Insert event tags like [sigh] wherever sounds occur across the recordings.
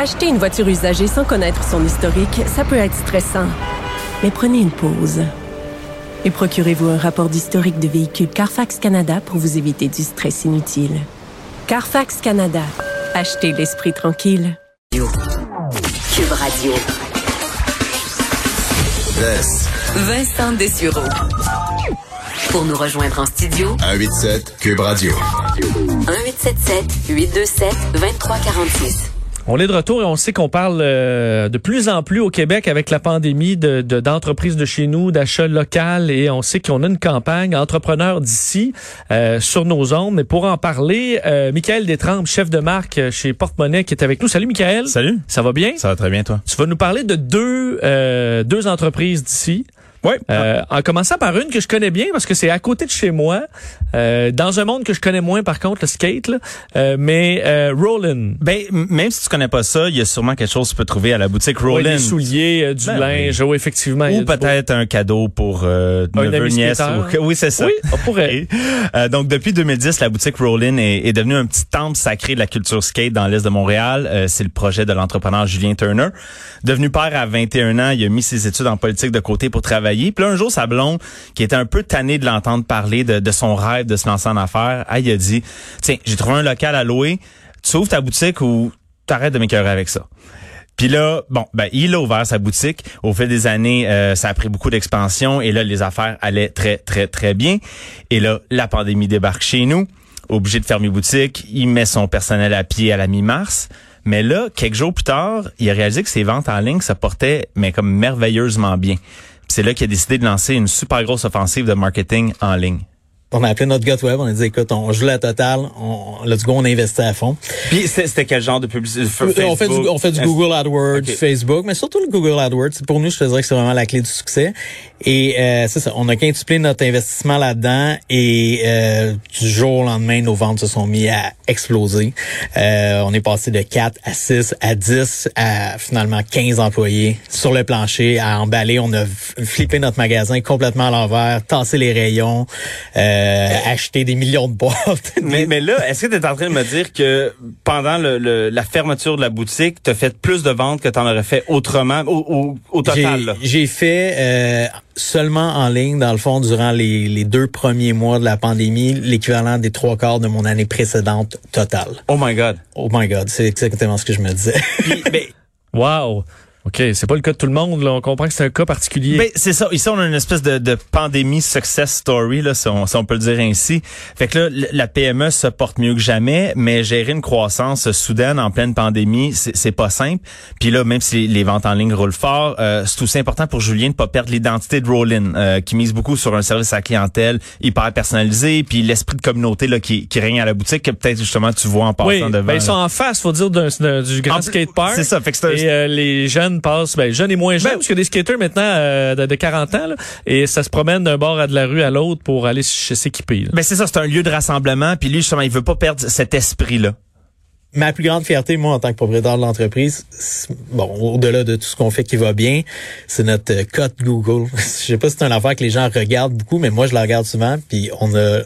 Acheter une voiture usagée sans connaître son historique, ça peut être stressant. Mais prenez une pause. Et procurez-vous un rapport d'historique de véhicule Carfax Canada pour vous éviter du stress inutile. Carfax Canada. Achetez l'esprit tranquille. Cube Radio. Vincent Dessureau. Pour nous rejoindre en studio, 187 Cube Radio. 1877 827 2346. On est de retour et on sait qu'on parle euh, de plus en plus au Québec avec la pandémie de d'entreprises de, chez nous, d'achats local et on sait qu'on a une campagne entrepreneurs d'ici euh, sur nos ondes. Mais pour en parler, euh, Michael Détrempe, chef de marque chez Porte-Monnaie qui est avec nous. Salut Michael. Salut. Ça va bien? Ça va très bien toi? Tu vas nous parler de deux, euh, deux entreprises d'ici. Oui. Euh, en commençant par une que je connais bien parce que c'est à côté de chez moi, euh, dans un monde que je connais moins par contre, le skate, là, euh, mais euh, Rollin. Ben même si tu connais pas ça, il y a sûrement quelque chose que tu peux trouver à la boutique Ouais, Rollin. des souliers, euh, du Ben linge, oui, effectivement. ou peut-être un cadeau pour euh, Un neveu, nièce. ou- Oui, c'est ça. Oui, on pourrait. Euh, donc depuis 2010, la boutique Rollin est, est devenue un petit temple sacré de la culture skate dans l'est de Montréal. Euh, c'est le projet de l'entrepreneur Julien Turner. Devenu père à 21 ans, il a mis ses études en politique de côté pour travailler. Puis là, un jour, sa blonde, qui était un peu tannée de l'entendre parler de, son rêve de se lancer en affaires, a dit, tiens, j'ai trouvé un local à louer. Tu ouvres ta boutique ou t'arrêtes de m'écœurer avec ça. Puis là, bon, ben il a ouvert sa boutique. Au fil des années, euh, ça a pris beaucoup d'expansion et là, les affaires allaient très, très, très bien. Et là, la pandémie débarque chez nous. Obligé de fermer boutique. Il met son personnel à pied à la mi-mars. Mais là, quelques jours plus tard, il a réalisé que ses ventes en ligne se portaient, mais comme merveilleusement bien. C'est là qu'il a décidé de lancer une super grosse offensive de marketing en ligne. On a appelé notre gars web, on a dit écoute, on joue la totale, on, let's go, on investit à fond. Puis c'était quel genre de publicité? on fait du, on fait du Google AdWords, Ok. Facebook, mais surtout le Google AdWords. Pour nous, je te dirais que c'est vraiment la clé du succès. Et euh, c'est ça, on a quintuplé notre investissement là-dedans et euh, du jour au lendemain, nos ventes se sont mis à exploser. Euh, on est passé de 4 à 6 à 10 à finalement 15 employés sur le plancher à emballer. On a flippé notre magasin complètement à l'envers, tassé les rayons, euh, acheté des millions de boîtes. [laughs] Mais, mais là, est-ce que tu es en train de me dire que pendant le, le- la fermeture de la boutique, tu as fait plus de ventes que tu en aurais fait autrement au, au, au total? J'ai- là? J'ai fait euh, seulement en ligne, dans le fond, durant les, les deux premiers mois de la pandémie, l'équivalent des trois quarts de mon année précédente totale. Oh my God. Oh my God, c'est exactement ce que je me disais. Puis, [laughs] ben, Wow. OK, c'est pas le cas de tout le monde. Là. On comprend que c'est un cas particulier. ben, c'est ça. Ici, on a une espèce de, de pandémie success story, là, si on, si on peut le dire ainsi. Fait que là, la PME se porte mieux que jamais, mais gérer une croissance soudaine en pleine pandémie, c'est c'est pas simple. Puis là, même si les ventes en ligne roulent fort, euh, c'est aussi important pour Julien de pas perdre l'identité de Rollin, euh, qui mise beaucoup sur un service à la clientèle hyper personnalisé, puis l'esprit de communauté là qui, qui règne à la boutique, que peut-être justement tu vois en passant oui, devant. ben, ils sont en face, faut dire, d'un, d'un- du grand skatepark. c'est ça, fait que c'est un- Et euh, les jeunes passent, ben, jeunes et moins jeunes, parce qu'il y a des skaters maintenant euh, de, de 40 ans, là, et ça se promène d'un bord à de la rue à l'autre pour aller s'équiper. Ben c'est ça, c'est un lieu de rassemblement, puis lui justement, il veut pas perdre cet esprit là. Ma plus grande fierté, moi, en tant que propriétaire de l'entreprise, bon, au-delà de tout ce qu'on fait qui va bien, c'est notre euh, cote Google. [laughs] Je sais pas si c'est une affaire que les gens regardent beaucoup, mais moi, je la regarde souvent, puis on a euh,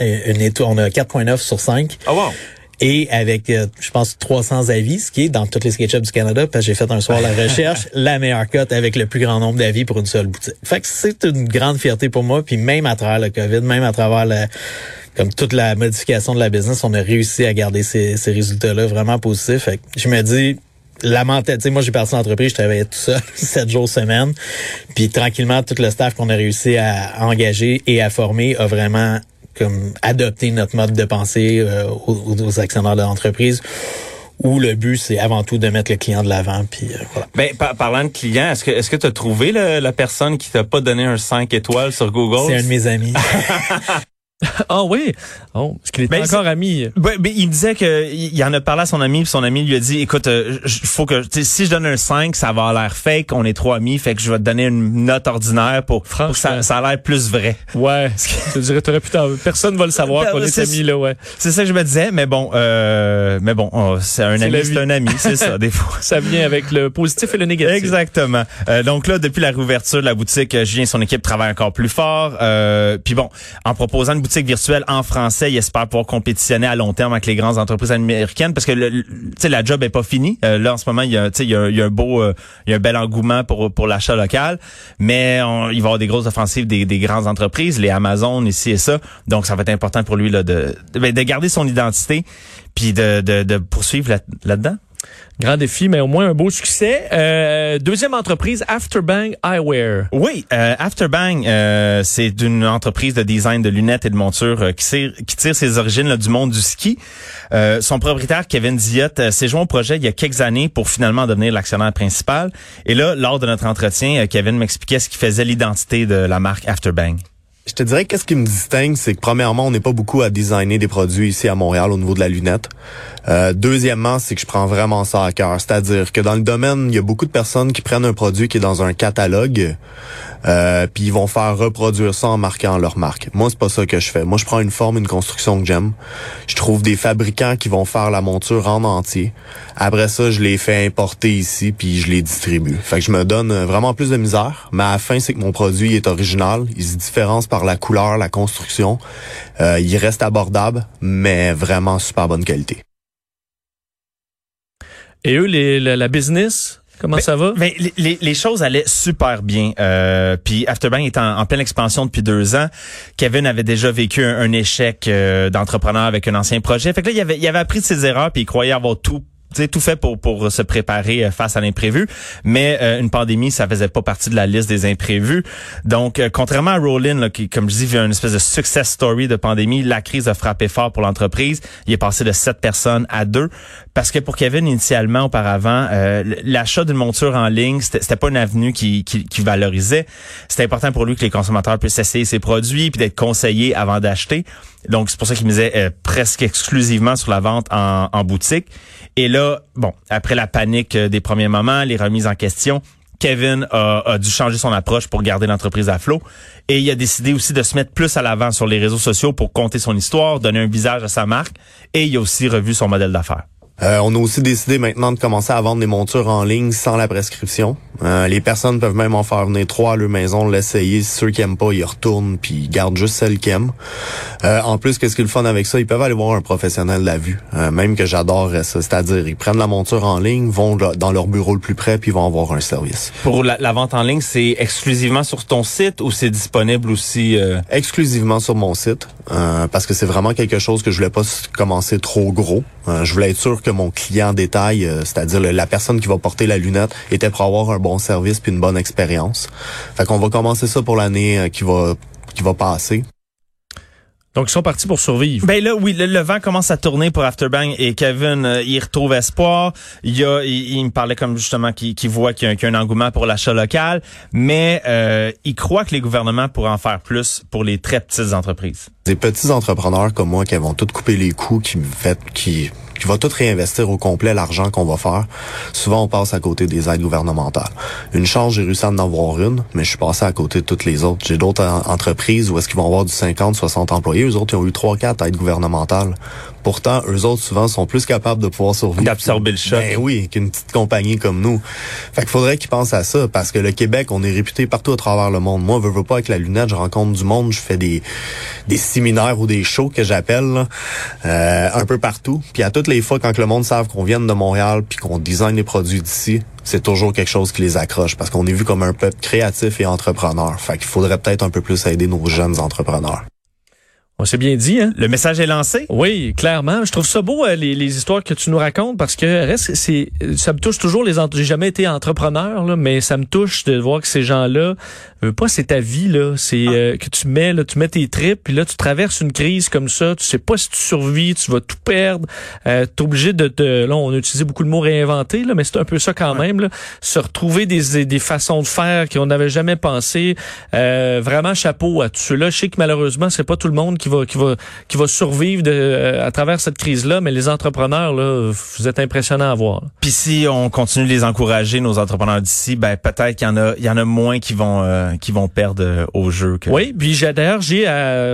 une étoile, on a 4.9 sur 5. Oh wow. Et avec, euh, je pense, 300 avis, ce qui est dans toutes les SketchUp du Canada, parce que j'ai fait un soir la recherche, [laughs] la meilleure cote avec le plus grand nombre d'avis pour une seule boutique. Fait que c'est une grande fierté pour moi, puis même à travers le COVID, même à travers le, comme toute la modification de la business, on a réussi à garder ces, ces résultats-là vraiment positifs. Fait que je me dis, la mentalité, tu sais, moi j'ai parti l'entreprise, je travaillais tout seul, [laughs] sept jours semaine, puis tranquillement tout le staff qu'on a réussi à engager et à former a vraiment comme adopté notre mode de pensée euh, aux, aux actionnaires de l'entreprise où le but c'est avant tout de mettre le client de l'avant puis euh, voilà. Ben, par- parlant de clients, est-ce que est-ce que tu as trouvé le- la personne qui t'a pas donné un 5 étoiles sur Google? C'est un de mes amis. [laughs] [laughs] Ah oui? Oh, est-ce qu'il est Ben, encore ami? Ouais, ben, il me disait que il en a parlé à son ami, puis son ami lui a dit écoute, euh, faut que si je donne un 5, ça va avoir l'air fake, on est trop amis, fait que je vais te donner une note ordinaire pour, pour que ça, ça a l'air plus vrai. Ouais. [laughs] je dirais, t'aurais pu Personne va le savoir qu'on est amis, là, ouais. C'est ça que je me disais, mais bon, euh, mais bon, oh, c'est un ami, c'est un ami, c'est ça des fois. [laughs] Ça vient avec le positif et le négatif. Exactement. Euh, donc là, depuis la réouverture de la boutique, euh, Julien et son équipe travaillent encore plus fort. Euh, puis bon, en proposant une boutique virtuelle en français. Il espère pouvoir compétitionner à long terme avec les grandes entreprises américaines parce que le, la job est pas finie. Euh, là, en ce moment, il y a, il y a, il y a un beau, euh, il y a un bel engouement pour pour l'achat local, mais on, il va y avoir des grosses offensives des, des grandes entreprises, les Amazon ici et ça. Donc, ça va être important pour lui là, de, de, ben, de garder son identité puis de, de, de poursuivre là-dedans. Grand défi, mais au moins un beau succès. Euh, deuxième entreprise, Afterbang Eyewear. Oui, euh, Afterbang, euh, c'est une entreprise de design de lunettes et de montures euh, qui, tire ses origines du monde du ski. Son propriétaire, Kevin Diot, euh, s'est joint au projet il y a quelques années pour finalement devenir l'actionnaire principal. Et là, lors de notre entretien, Kevin m'expliquait ce qui faisait l'identité de la marque Afterbang. Je te dirais qu'est-ce qui me distingue, c'est que premièrement, on n'est pas beaucoup à designer des produits ici à Montréal au niveau de la lunette. Euh, deuxièmement, c'est que je prends vraiment ça à cœur. C'est-à-dire que dans le domaine, il y a beaucoup de personnes qui prennent un produit qui est dans un catalogue, euh, puis ils vont faire reproduire ça en marquant leur marque. Moi, c'est pas ça que je fais. Moi, je prends une forme, une construction que j'aime. Je trouve des fabricants qui vont faire la monture en entier. Après ça, je les fais importer ici, puis je les distribue. Fait que je me donne vraiment plus de misère, mais à la fin, c'est que mon produit est original. Il se différencie par la couleur, la construction. Euh, il reste abordable, mais vraiment super bonne qualité. Et eux, les, la, business, Comment ben, ça va? Ben, les, les, choses allaient super bien. Euh, puis Afterbank est en, pleine expansion depuis deux ans. Kevin avait déjà vécu un, échec euh, d'entrepreneur avec un ancien projet. Fait que là, il avait, il avait appris de ses erreurs puis il croyait avoir tout tout fait pour pour se préparer euh, face à l'imprévu, mais euh, une pandémie ça faisait pas partie de la liste des imprévus. Donc euh, contrairement à Rollin qui comme je dis vit une espèce de success story de pandémie, la crise a frappé fort pour l'entreprise. Il est passé de sept personnes à deux parce que pour Kevin initialement auparavant l'achat d'une monture en ligne c'était pas une avenue qui, qui, qui valorisait. C'était important pour lui que les consommateurs puissent essayer ses produits puis d'être conseillés avant d'acheter. Donc c'est pour ça qu'il misait presque exclusivement sur la vente en, en boutique. Et là, bon, après la panique euh, des premiers moments, les remises en question, Kevin a, dû changer son approche pour garder l'entreprise à flot. Et il a décidé aussi de se mettre plus à l'avant sur les réseaux sociaux pour compter son histoire, donner un visage à sa marque. Et il a aussi revu son modèle d'affaires. Euh, on a aussi décidé maintenant de commencer à vendre des montures en ligne sans la prescription. Euh, les personnes peuvent même en faire venir trois à leur maison, l'essayer. Ceux qui aiment pas, ils retournent puis ils gardent juste celles qui aiment. Euh, en plus, qu'est-ce qui est le fun avec ça? Ils peuvent aller voir un professionnel de la vue. même que j'adore ça. C'est-à-dire, ils prennent la monture en ligne, vont dans leur bureau le plus près puis vont avoir un service. Pour la, la vente en ligne, c'est exclusivement sur ton site ou c'est disponible aussi? Exclusivement sur mon site. parce que c'est vraiment quelque chose que je voulais pas commencer trop gros. je voulais être sûr que mon client détail, euh, c'est-à-dire la personne qui va porter la lunette, était pour avoir un bon service puis une bonne expérience. Fait qu'on va commencer ça pour l'année euh, qui va qui va passer. Donc, ils sont partis pour survivre. Ben là, oui, le, vent commence à tourner pour Afterbang et Kevin, euh, il retrouve espoir. Il, y a, il, me parlait comme justement qu'il voit qu'il y, a un engouement pour l'achat local, mais euh, il croit que les gouvernements pourraient en faire plus pour les très petites entreprises. Des petits entrepreneurs comme moi qui vont tout couper les coûts, qui me fait, qui qui va tout réinvestir au complet l'argent qu'on va faire. Souvent, on passe à côté des aides gouvernementales. Une chance, j'ai réussi à en avoir une, mais je suis passé à côté de toutes les autres. J'ai d'autres entreprises où est-ce qu'ils vont avoir du 50, 60 employés. Eux autres, ils ont eu 3, 4 aides gouvernementales. Pourtant, eux autres, souvent, sont plus capables de pouvoir survivre. D'absorber le choc. Ben oui, qu'une petite compagnie comme nous. Fait qu'il faudrait qu'ils pensent à ça, parce que le Québec, on est réputé partout à travers le monde. Moi, je veux pas avec la lunette, je rencontre du monde, je fais des, des séminaires ou des shows que j'appelle, euh, un peu partout. Puis à toutes les fois, quand le monde savent qu'on vient de Montréal, puis qu'on design les produits d'ici, c'est toujours quelque chose qui les accroche, parce qu'on est vu comme un peuple créatif et entrepreneur. Fait qu'il faudrait peut-être un peu plus aider nos jeunes entrepreneurs. On s'est bien dit, hein? Le message est lancé? Oui, clairement. Je trouve ça beau, euh, les, les histoires que tu nous racontes, parce que reste, c'est, ça me touche toujours les J'ai jamais été entrepreneur, là, mais ça me touche de voir que ces gens-là, euh, pas c'est ta vie, là. C'est ah. euh, que tu mets, là, tu mets tes tripes, puis là, tu traverses une crise comme ça, tu sais pas si tu survis, tu vas tout perdre. Euh, t'es obligé de te. Là, on a utilisé beaucoup de mots réinventés, là, mais c'est un peu ça quand même, là. Se retrouver des, des façons de faire qu'on n'avait jamais pensé. vraiment chapeau à tous ceux-là. Je sais que malheureusement, c'est pas tout le monde qui va qui va qui va survivre de, euh, à travers cette crise là mais les entrepreneurs là vous êtes impressionnants à voir. Puis si on continue de les encourager nos entrepreneurs d'ici ben peut-être qu'il y en a il y en a moins qui vont euh, qui vont perdre euh, au jeu que Oui, puis j'ai d'ailleurs j'ai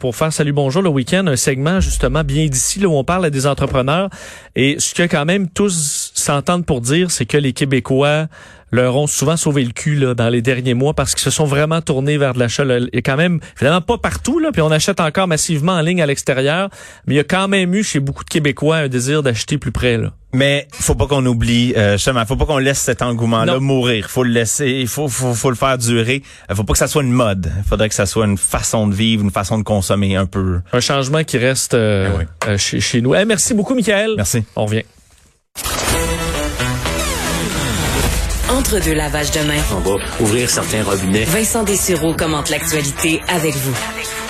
pour faire salut bonjour le week-end un segment justement bien d'ici là où on parle à des entrepreneurs et ce que quand même tous s'entendent pour dire, c'est que les Québécois leur ont souvent sauvé le cul là, dans les derniers mois parce qu'ils se sont vraiment tournés vers de l'achat. Il y a quand même, évidemment pas partout, là, puis on achète encore massivement en ligne à l'extérieur, mais il y a quand même eu chez beaucoup de Québécois un désir d'acheter plus près. Là. Mais faut pas qu'on oublie, euh, justement, faut pas qu'on laisse cet engouement-là mourir. Faut le laisser, il faut, faut, faut le faire durer. Faut pas que ça soit une mode. Il faudrait que ça soit une façon de vivre, une façon de consommer un peu. Un changement qui reste euh, Eh oui. euh, chez, chez nous. Merci beaucoup, Michael. Merci. On revient. Entre deux lavages de main, On va ouvrir certains robinets. Vincent Dessureau commente l'actualité avec vous.